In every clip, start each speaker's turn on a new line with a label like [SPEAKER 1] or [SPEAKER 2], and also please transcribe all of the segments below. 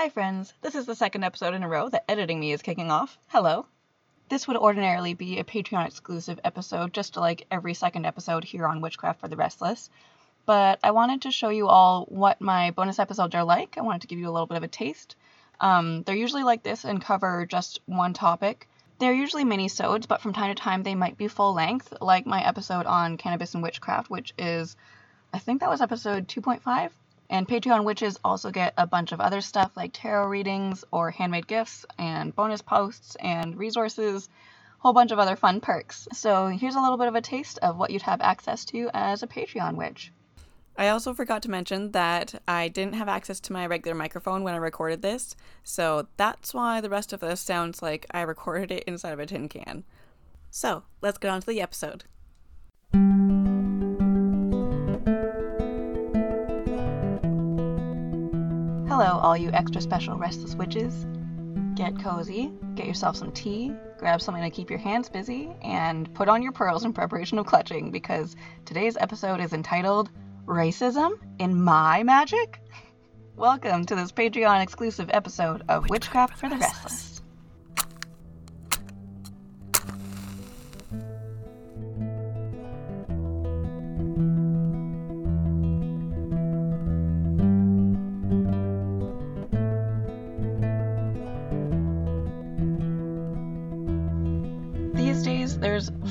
[SPEAKER 1] Hi, friends. This is the second episode in a row that editing me is kicking off. Hello. This would ordinarily be a Patreon exclusive episode, just like every second episode here on Witchcraft for the Restless. But I wanted to show you all what my bonus episodes are like. I wanted to give you a little bit of a taste. Um, they're usually like this and cover just one topic. They're usually mini-sodes, but from time to time they might be full length, like my episode on cannabis and witchcraft, which is, I think that was episode 2.5. And Patreon witches also get a bunch of other stuff like tarot readings or handmade gifts and bonus posts and resources, a whole bunch of other fun perks. So here's a little bit of a taste of what you'd have access to as a Patreon witch.
[SPEAKER 2] I also forgot to mention that I didn't have access to my regular microphone when I recorded this, so that's why the rest of this sounds like I recorded it inside of a tin can. So, let's get on to the episode.
[SPEAKER 1] Hello, all you extra special restless witches. Get cozy, get yourself some tea, grab something to keep your hands busy, and put on your pearls in preparation of clutching because today's episode is entitled Racism in My Magic? Welcome to this Patreon exclusive episode of Witchcraft for the Restless.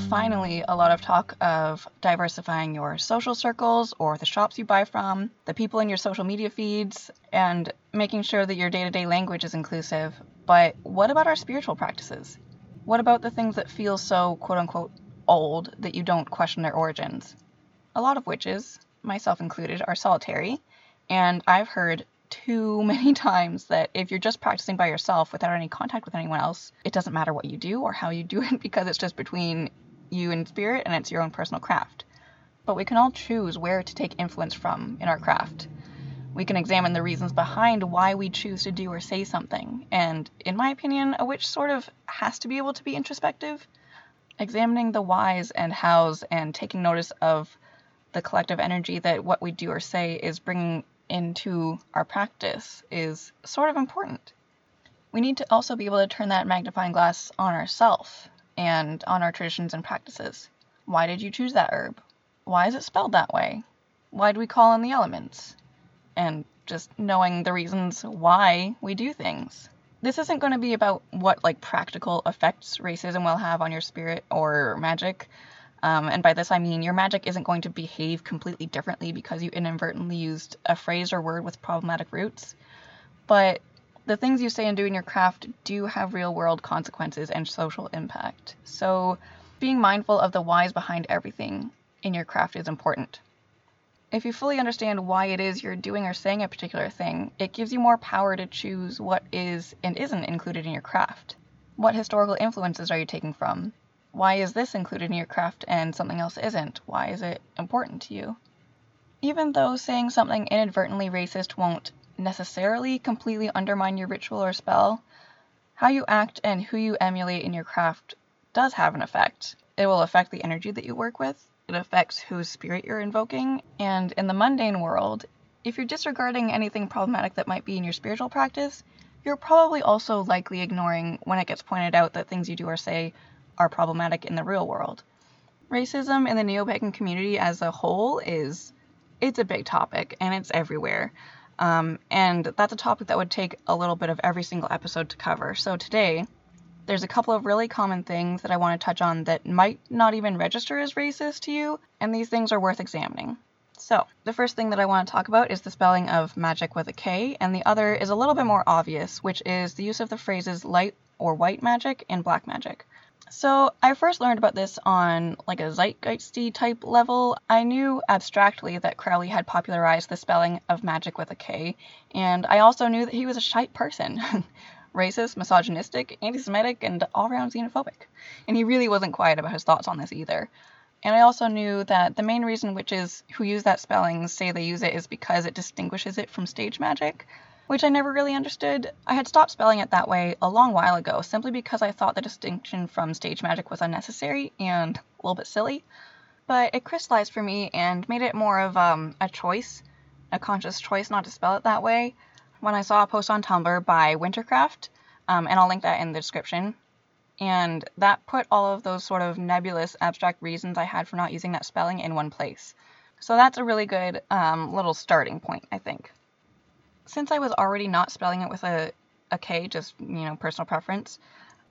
[SPEAKER 1] Finally a lot of talk of diversifying your social circles or the shops you buy from, the people in your social media feeds, and making sure that your day to day language is inclusive. But what about our spiritual practices? What about the things that feel so quote unquote old that you don't question their origins? A lot of witches, myself included, are solitary, and I've heard too many times that if you're just practicing by yourself without any contact with anyone else, it doesn't matter what you do or how you do it because it's just between you in spirit and it's your own personal craft. But we can all choose where to take influence from in our craft. We can examine the reasons behind why we choose to do or say something. And in my opinion, a witch sort of has to be able to be introspective. Examining the whys and hows and taking notice of the collective energy that what we do or say is bringing into our practice is sort of important. We need to also be able to turn that magnifying glass on ourselves and on our traditions and practices. Why did you choose that herb? Why is it spelled that way? Why do we call on the elements? And just knowing the reasons why we do things. This isn't going to be about what like practical effects racism will have on your spirit or magic. Um, and by this I mean your magic isn't going to behave completely differently because you inadvertently used a phrase or word with problematic roots. But the things you say and do in your craft do have real world consequences and social impact. So being mindful of the whys behind everything in your craft is important. If you fully understand why it is you're doing or saying a particular thing, it gives you more power to choose what is and isn't included in your craft. What historical influences are you taking from? Why is this included in your craft and something else isn't? Why is it important to you? Even though saying something inadvertently racist won't necessarily completely undermine your ritual or spell, how you act and who you emulate in your craft does have an effect. It will affect the energy that you work with, it affects whose spirit you're invoking, and in the mundane world, if you're disregarding anything problematic that might be in your spiritual practice, you're probably also likely ignoring when it gets pointed out that things you do or say are problematic in the real world. Racism in the neo-pagan community as a whole is it's a big topic and it's everywhere. Um, and that's a topic that would take a little bit of every single episode to cover. So today, there's a couple of really common things that I want to touch on that might not even register as racist to you, and these things are worth examining. So, the first thing that I want to talk about is the spelling of magic with a K, and the other is a little bit more obvious, which is the use of the phrases light or white magic and black magic. So, I first learned about this on like a zeitgeisty type level. I knew abstractly that Crowley had popularized the spelling of magic with a K, and I also knew that he was a shite person. racist, misogynistic, anti Semitic, and all around xenophobic. And he really wasn't quiet about his thoughts on this either. And I also knew that the main reason witches who use that spelling say they use it is because it distinguishes it from stage magic, which I never really understood. I had stopped spelling it that way a long while ago simply because I thought the distinction from stage magic was unnecessary and a little bit silly. But it crystallized for me and made it more of um, a choice, a conscious choice not to spell it that way. when I saw a post on Tumblr by Wintercraft, um, and I'll link that in the description. And that put all of those sort of nebulous, abstract reasons I had for not using that spelling in one place. So that's a really good um, little starting point, I think. Since I was already not spelling it with a, a K, just, you know, personal preference,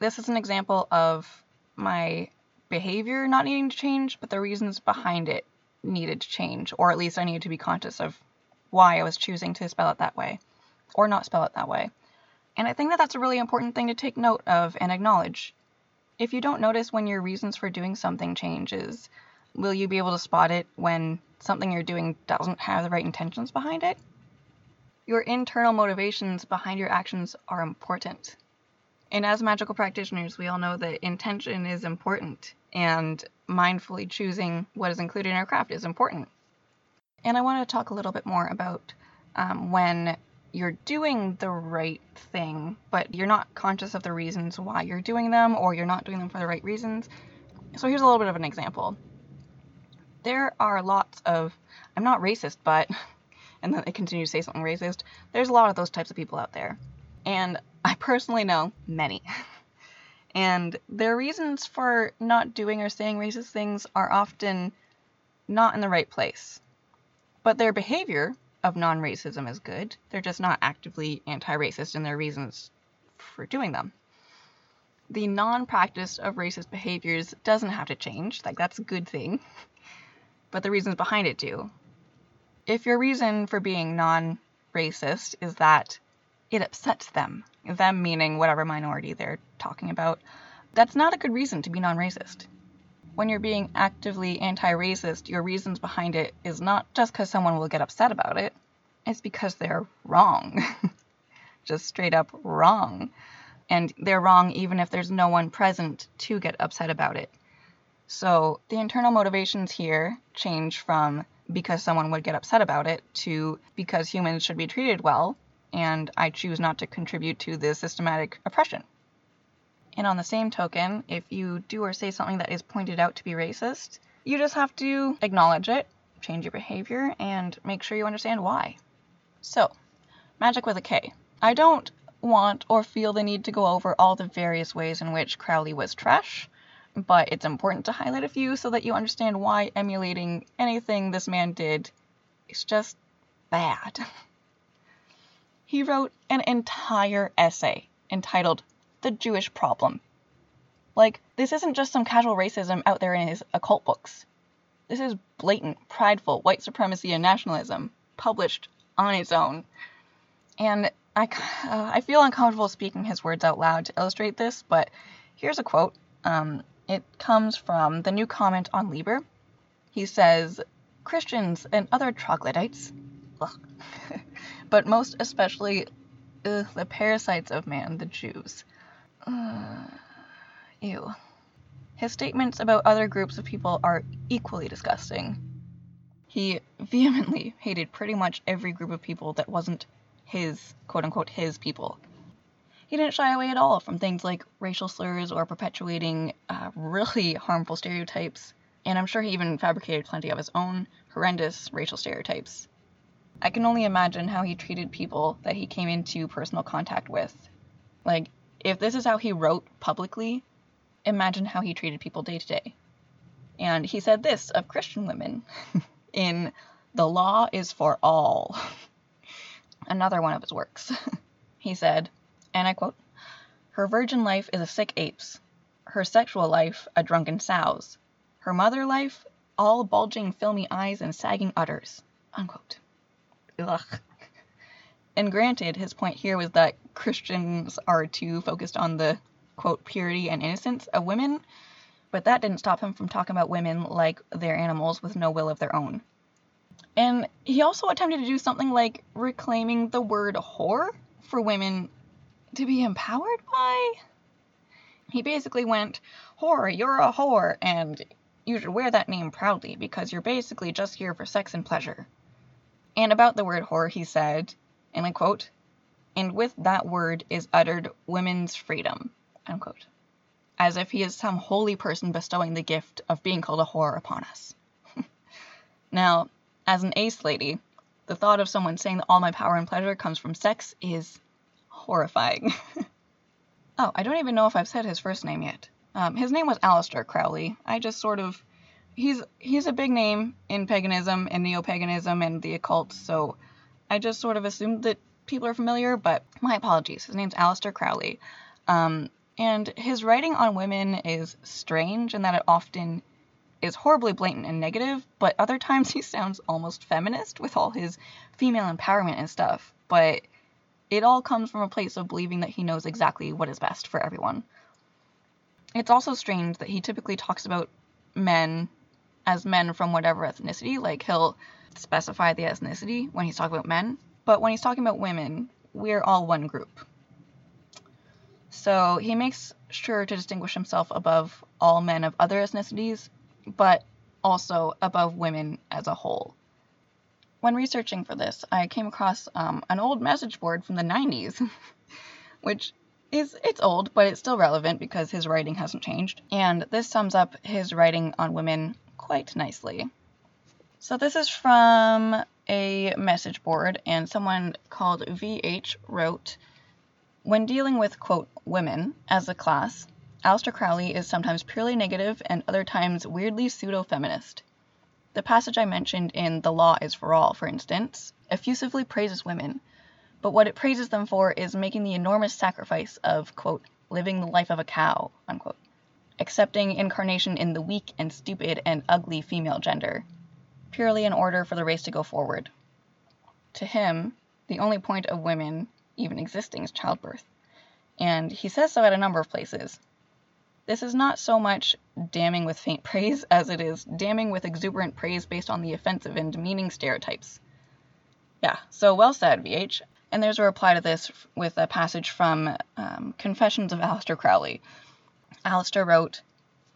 [SPEAKER 1] this is an example of my behavior not needing to change, but the reasons behind it needed to change, or at least I needed to be conscious of why I was choosing to spell it that way, or not spell it that way. And I think that that's a really important thing to take note of and acknowledge. If you don't notice when your reasons for doing something changes, will you be able to spot it when something you're doing doesn't have the right intentions behind it? Your internal motivations behind your actions are important. And as magical practitioners, we all know that intention is important and mindfully choosing what is included in our craft is important. And I want to talk a little bit more about um, when you're doing the right thing, but you're not conscious of the reasons why you're doing them or you're not doing them for the right reasons. So here's a little bit of an example. There are lots of, I'm not racist, but, and then they continue to say something racist, there's a lot of those types of people out there. And I personally know many. and their reasons for not doing or saying racist things are often not in the right place. But their behavior of non racism is good. They're just not actively anti racist in their reasons for doing them. The non practice of racist behaviors doesn't have to change. Like, that's a good thing. But the reasons behind it do. If your reason for being non racist is that it upsets them, them meaning whatever minority they're talking about, that's not a good reason to be non racist when you're being actively anti racist, your reasons behind it is not just because someone will get upset about it, it's because they're wrong. just straight up wrong. And they're wrong even if there's no one present to get upset about it. So the internal motivations here change from because someone would get upset about it to because humans should be treated well, and I choose not to contribute to the systematic oppression. And on the same token, if you do or say something that is pointed out to be racist, you just have to acknowledge it, change your behavior, and make sure you understand why. So, magic with a K. I don't want or feel the need to go over all the various ways in which Crowley was trash, but it's important to highlight a few so that you understand why emulating anything this man did is just bad. he wrote an entire essay entitled the Jewish problem. Like, this isn't just some casual racism out there in his occult books. This is blatant, prideful white supremacy and nationalism, published on its own. And I, uh, I feel uncomfortable speaking his words out loud to illustrate this, but here's a quote. Um, it comes from the new comment on Liber. He says, Christians and other troglodytes, but most especially ugh, the parasites of man, the Jews, uh, ew. His statements about other groups of people are equally disgusting. He vehemently hated pretty much every group of people that wasn't his, quote unquote, his people. He didn't shy away at all from things like racial slurs or perpetuating uh, really harmful stereotypes, and I'm sure he even fabricated plenty of his own horrendous racial stereotypes. I can only imagine how he treated people that he came into personal contact with. Like, if this is how he wrote publicly, imagine how he treated people day to day. And he said this of Christian women in The Law is for All, another one of his works. he said, and I quote, Her virgin life is a sick ape's, her sexual life a drunken sow's, her mother life all bulging filmy eyes and sagging udders. Unquote. Ugh. And granted, his point here was that Christians are too focused on the quote purity and innocence of women, but that didn't stop him from talking about women like they're animals with no will of their own. And he also attempted to do something like reclaiming the word whore for women to be empowered by. He basically went, Whore, you're a whore, and you should wear that name proudly because you're basically just here for sex and pleasure. And about the word whore, he said, and I quote, and with that word is uttered women's freedom, unquote, as if he is some holy person bestowing the gift of being called a whore upon us. now, as an ace lady, the thought of someone saying that all my power and pleasure comes from sex is horrifying. oh, I don't even know if I've said his first name yet. Um, his name was Aleister Crowley. I just sort of he's he's a big name in paganism and neo-paganism and the occult, so I just sort of assumed that people are familiar, but my apologies. His name's Aleister Crowley. Um, and his writing on women is strange in that it often is horribly blatant and negative, but other times he sounds almost feminist with all his female empowerment and stuff. But it all comes from a place of believing that he knows exactly what is best for everyone. It's also strange that he typically talks about men as men from whatever ethnicity, like he'll specify the ethnicity when he's talking about men, but when he's talking about women, we're all one group. So he makes sure to distinguish himself above all men of other ethnicities, but also above women as a whole. When researching for this, I came across um, an old message board from the 90s, which is it's old, but it's still relevant because his writing hasn't changed. And this sums up his writing on women quite nicely. So this is from a message board, and someone called VH wrote, when dealing with quote women as a class, Aleister Crowley is sometimes purely negative and other times weirdly pseudo-feminist. The passage I mentioned in The Law is for All, for instance, effusively praises women, but what it praises them for is making the enormous sacrifice of, quote, living the life of a cow, unquote, accepting incarnation in the weak and stupid and ugly female gender, purely in order for the race to go forward. To him, the only point of women even existing is childbirth. And he says so at a number of places. This is not so much damning with faint praise as it is damning with exuberant praise based on the offensive and demeaning stereotypes. Yeah, so well said, VH. And there's a reply to this with a passage from um, Confessions of Aleister Crowley. Aleister wrote,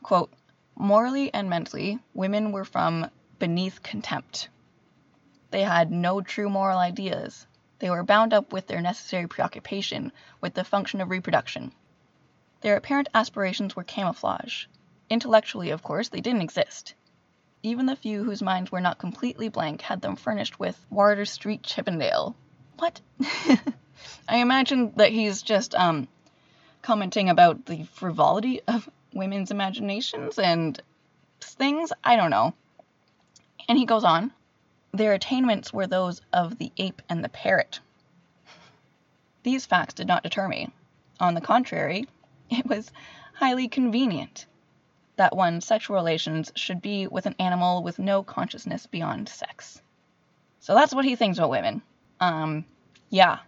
[SPEAKER 1] quote, Morally and mentally, women were from beneath contempt. They had no true moral ideas. They were bound up with their necessary preoccupation with the function of reproduction. Their apparent aspirations were camouflage. Intellectually, of course, they didn't exist. Even the few whose minds were not completely blank had them furnished with Wardour Street Chippendale. What? I imagine that he's just um, commenting about the frivolity of women's imaginations and things. I don't know. And he goes on their attainments were those of the ape and the parrot. These facts did not deter me. On the contrary, it was highly convenient that one's sexual relations should be with an animal with no consciousness beyond sex. So that's what he thinks about women. Um, yeah.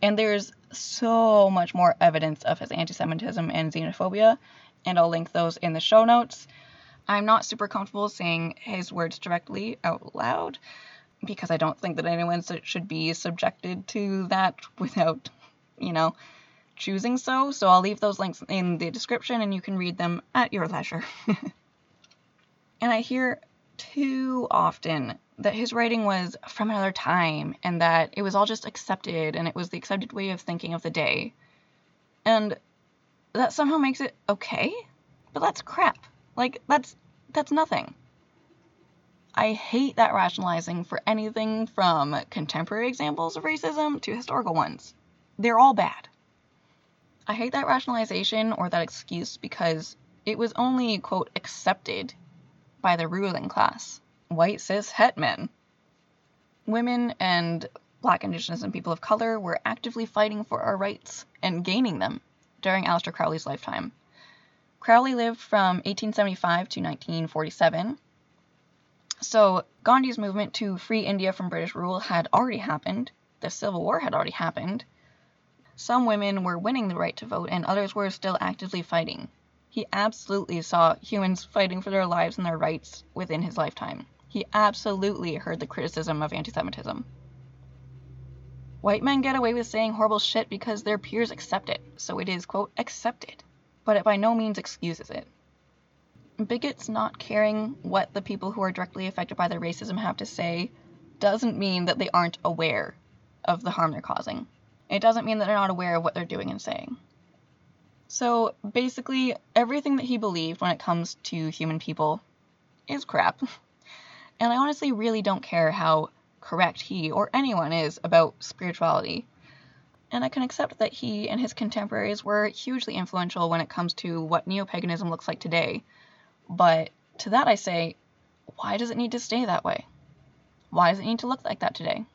[SPEAKER 1] And there's so much more evidence of his anti Semitism and xenophobia, and I'll link those in the show notes. I'm not super comfortable saying his words directly out loud because I don't think that anyone should be subjected to that without, you know, choosing so. So I'll leave those links in the description and you can read them at your leisure. and I hear too often that his writing was from another time and that it was all just accepted and it was the accepted way of thinking of the day. And that somehow makes it okay, but that's crap. Like that's that's nothing. I hate that rationalizing for anything from contemporary examples of racism to historical ones. They're all bad. I hate that rationalization or that excuse because it was only, quote, accepted by the ruling class, white cis het men. Women and black, indigenous, and people of color were actively fighting for our rights and gaining them during Aleister Crowley's lifetime. Crowley lived from 1875 to 1947. So Gandhi's movement to free India from British rule had already happened. The Civil War had already happened. Some women were winning the right to vote, and others were still actively fighting. He absolutely saw humans fighting for their lives and their rights within his lifetime. He absolutely heard the criticism of anti Semitism. White men get away with saying horrible shit because their peers accept it, so it is, quote, accepted but it by no means excuses it. Bigots not caring what the people who are directly affected by their racism have to say doesn't mean that they aren't aware of the harm they're causing. It doesn't mean that they're not aware of what they're doing and saying. So basically, everything that he believed when it comes to human people is crap. And I honestly really don't care how correct he or anyone is about spirituality. And I can accept that he and his contemporaries were hugely influential when it comes to what neo paganism looks like today. But to that I say, why does it need to stay that way? Why does it need to look like that today?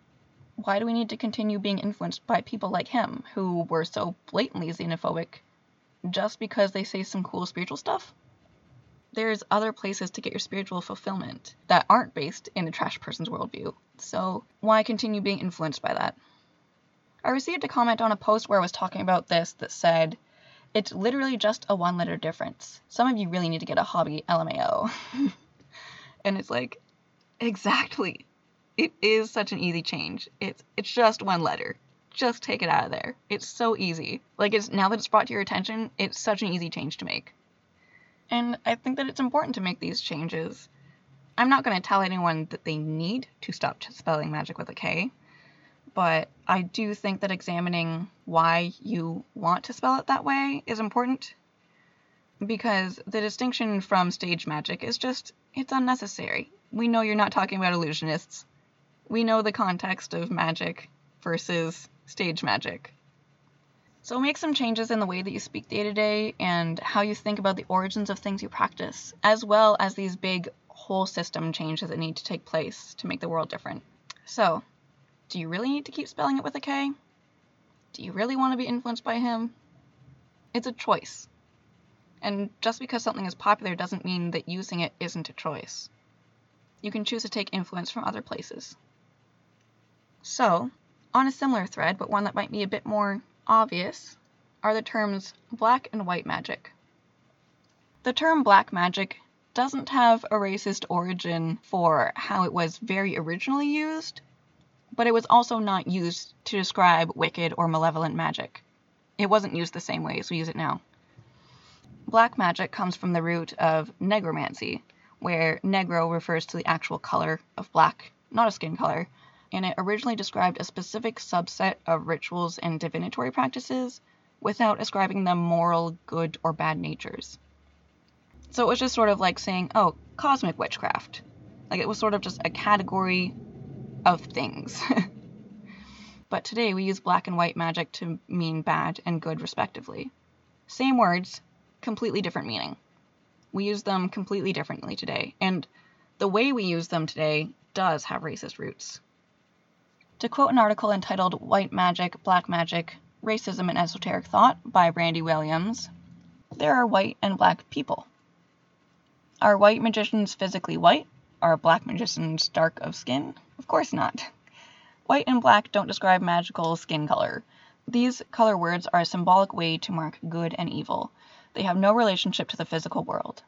[SPEAKER 1] Why do we need to continue being influenced by people like him, who were so blatantly xenophobic, just because they say some cool spiritual stuff? There's other places to get your spiritual fulfillment that aren't based in a trash person's worldview. So why continue being influenced by that? I received a comment on a post where I was talking about this that said, it's literally just a one letter difference. Some of you really need to get a hobby, LMAO. and it's like, exactly. It is such an easy change. It's it's just one letter. Just take it out of there. It's so easy. Like it's now that it's brought to your attention, it's such an easy change to make. And I think that it's important to make these changes. I'm not going to tell anyone that they need to stop spelling magic with a K, but I do think that examining why you want to spell it that way is important because the distinction from stage magic is just it's unnecessary. We know you're not talking about illusionists. We know the context of magic versus stage magic. So make some changes in the way that you speak day to day and how you think about the origins of things you practice, as well as these big whole system changes that need to take place to make the world different. So, do you really need to keep spelling it with a K? Do you really want to be influenced by him? It's a choice. And just because something is popular doesn't mean that using it isn't a choice. You can choose to take influence from other places. So, on a similar thread, but one that might be a bit more obvious, are the terms black and white magic. The term black magic doesn't have a racist origin for how it was very originally used, but it was also not used to describe wicked or malevolent magic. It wasn't used the same way as we use it now. Black magic comes from the root of negromancy, where negro refers to the actual color of black, not a skin color, and it originally described a specific subset of rituals and divinatory practices without ascribing them moral, good, or bad natures. So it was just sort of like saying, oh, cosmic witchcraft. Like it was sort of just a category of things. but today we use black and white magic to mean bad and good, respectively. Same words, completely different meaning. We use them completely differently today, and the way we use them today does have racist roots. To quote an article entitled White Magic, Black Magic Racism and Esoteric Thought by Brandy Williams, there are white and black people. Are white magicians physically white? Are black magicians dark of skin? Of course not. White and black don't describe magical skin color. These color words are a symbolic way to mark good and evil. They have no relationship to the physical world.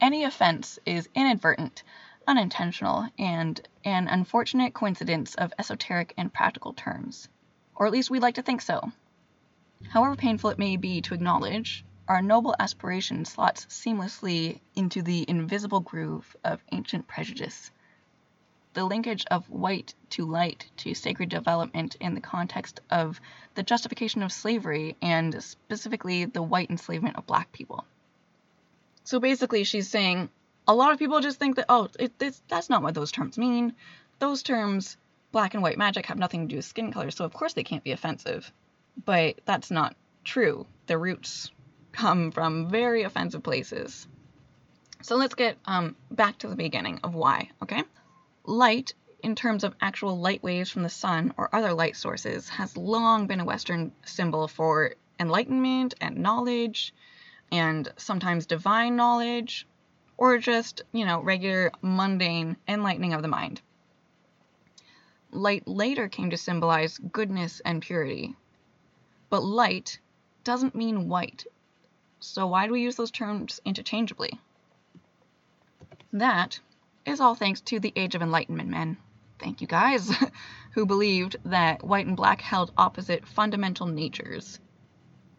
[SPEAKER 1] Any offense is inadvertent, unintentional, and an unfortunate coincidence of esoteric and practical terms. Or at least we'd like to think so. However painful it may be to acknowledge, our noble aspiration slots seamlessly into the invisible groove of ancient prejudice. The linkage of white to light to sacred development in the context of the justification of slavery and specifically the white enslavement of black people. So basically, she's saying a lot of people just think that, oh, it, that's not what those terms mean. Those terms, black and white magic, have nothing to do with skin color, so of course they can't be offensive. But that's not true. The roots come from very offensive places. So let's get um, back to the beginning of why, okay? Light, in terms of actual light waves from the sun or other light sources, has long been a Western symbol for enlightenment and knowledge, and sometimes divine knowledge, or just, you know, regular mundane enlightening of the mind. Light later came to symbolize goodness and purity. But light doesn't mean white, so why do we use those terms interchangeably? That is all thanks to the Age of Enlightenment men. Thank you guys, who believed that white and black held opposite fundamental natures.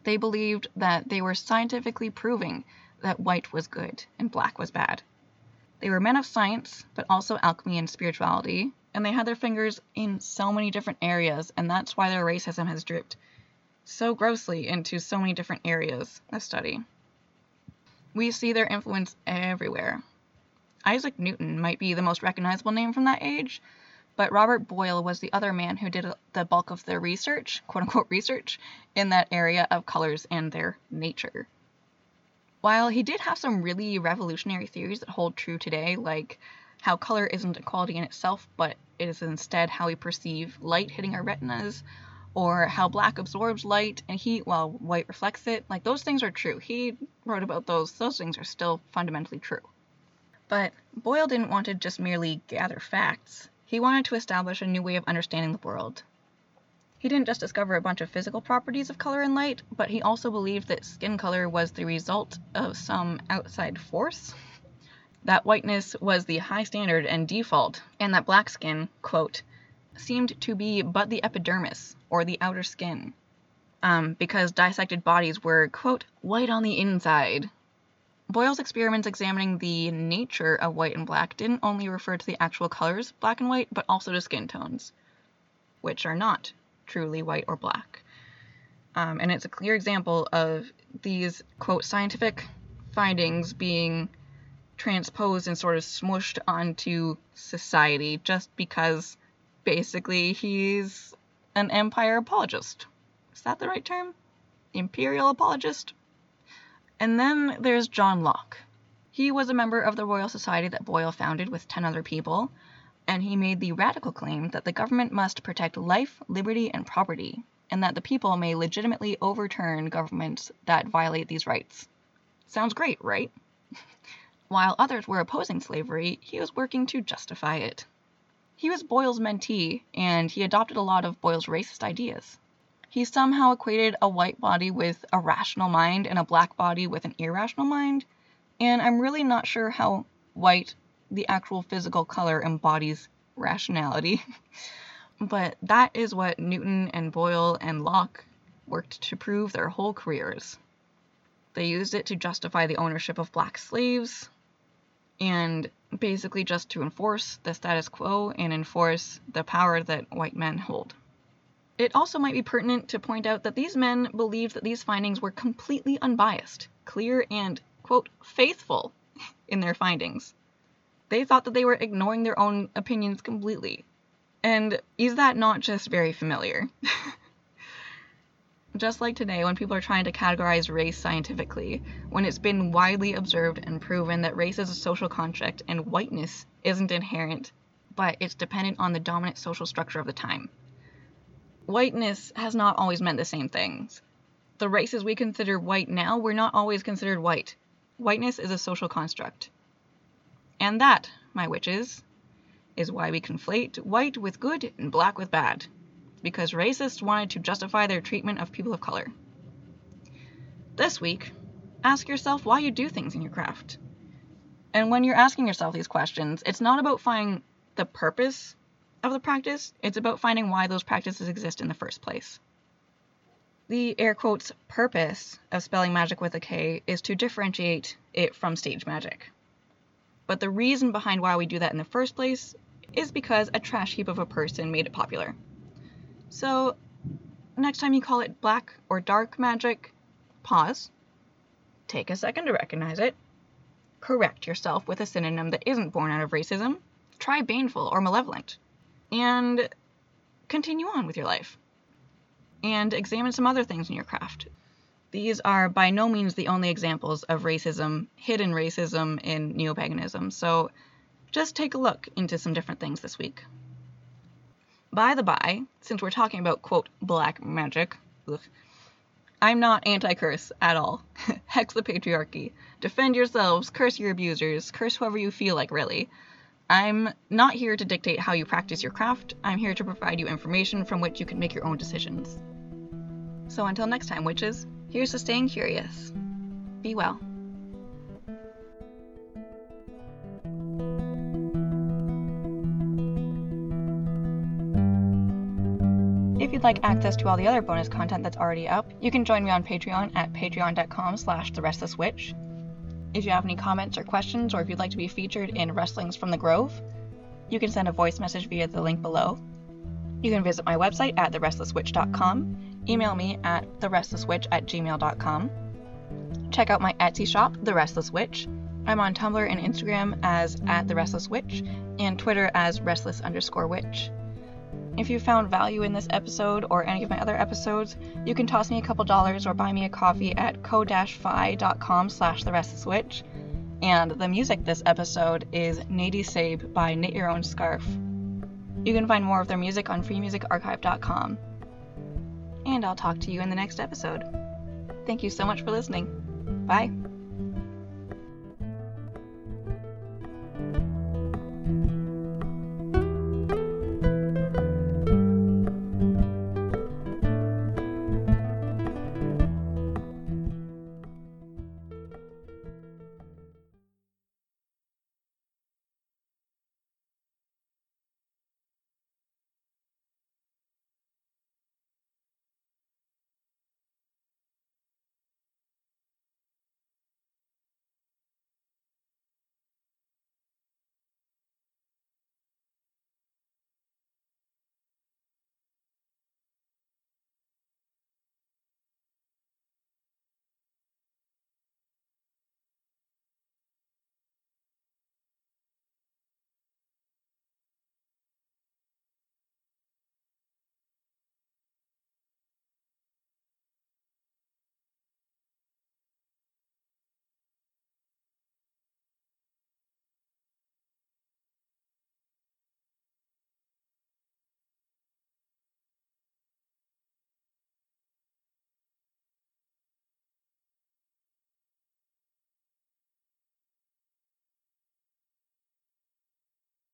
[SPEAKER 1] They believed that they were scientifically proving that white was good and black was bad. They were men of science, but also alchemy and spirituality, and they had their fingers in so many different areas, and that's why their racism has dripped so grossly into so many different areas of study. We see their influence everywhere. Isaac Newton might be the most recognizable name from that age, But Robert Boyle was the other man who did the bulk of the research, quote unquote research, in that area of colors and their nature. While he did have some really revolutionary theories that hold true today, like how color isn't a quality in itself, but it is instead how we perceive light hitting our retinas, or how black absorbs light and heat while white reflects it, like those things are true. He wrote about those, those things are still fundamentally true. But Boyle didn't want to just merely gather facts. He wanted to establish a new way of understanding the world. He didn't just discover a bunch of physical properties of color and light, but he also believed that skin color was the result of some outside force. That whiteness was the high standard and default, and that black skin, quote, seemed to be but the epidermis, or the outer skin, um, because dissected bodies were, quote, white on the inside, Boyle's experiments examining the nature of white and black didn't only refer to the actual colors, black and white, but also to skin tones, which are not truly white or black. Um, and it's a clear example of these, quote, scientific findings being transposed and sort of smushed onto society just because basically he's an empire apologist. Is that the right term? Imperial apologist? And then there's John Locke. He was a member of the Royal Society that Boyle founded with 10 other people, and he made the radical claim that the government must protect life, liberty, and property, and that the people may legitimately overturn governments that violate these rights. Sounds great, right? While others were opposing slavery, he was working to justify it. He was Boyle's mentee, and he adopted a lot of Boyle's racist ideas he somehow equated a white body with a rational mind and a black body with an irrational mind. And I'm really not sure how white, the actual physical color, embodies rationality. but that is what Newton and Boyle and Locke worked to prove their whole careers. They used it to justify the ownership of black slaves and basically just to enforce the status quo and enforce the power that white men hold. It also might be pertinent to point out that these men believed that these findings were completely unbiased, clear, and, quote, faithful in their findings. They thought that they were ignoring their own opinions completely. And is that not just very familiar? just like today, when people are trying to categorize race scientifically, when it's been widely observed and proven that race is a social construct and whiteness isn't inherent, but it's dependent on the dominant social structure of the time whiteness has not always meant the same things. The races we consider white now were not always considered white. Whiteness is a social construct. And that, my witches, is why we conflate white with good and black with bad. Because racists wanted to justify their treatment of people of color. This week, ask yourself why you do things in your craft. And when you're asking yourself these questions, it's not about finding the purpose of the practice, it's about finding why those practices exist in the first place. The air quotes purpose of spelling magic with a K is to differentiate it from stage magic. But the reason behind why we do that in the first place is because a trash heap of a person made it popular. So, next time you call it black or dark magic, pause, take a second to recognize it, correct yourself with a synonym that isn't born out of racism, try baneful or malevolent and continue on with your life. And examine some other things in your craft. These are by no means the only examples of racism, hidden racism in neopaganism, so just take a look into some different things this week. By the by, since we're talking about quote black magic, ugh, I'm not anti curse at all. Hex the patriarchy. Defend yourselves, curse your abusers, curse whoever you feel like, really. I'm not here to dictate how you practice your craft, I'm here to provide you information from which you can make your own decisions. So until next time, witches, here's to staying curious. Be well. If you'd like access to all the other bonus content that's already up, you can join me on Patreon at patreon.com slash the restless witch. If you have any comments or questions, or if you'd like to be featured in Wrestlings from the Grove, you can send a voice message via the link below. You can visit my website at therestlesswitch.com, email me at therestlesswitch at gmail.com, check out my Etsy shop, The Restless Witch, I'm on Tumblr and Instagram as at the Restless Witch, and Twitter as restless underscore witch. If you found value in this episode or any of my other episodes, you can toss me a couple dollars or buy me a coffee at ko-fi.com slash the restless witch. And the music this episode is Nady Sabe by Knit Your Own Scarf. You can find more of their music on freemusicarchive.com. And I'll talk to you in the next episode. Thank you so much for listening. Bye.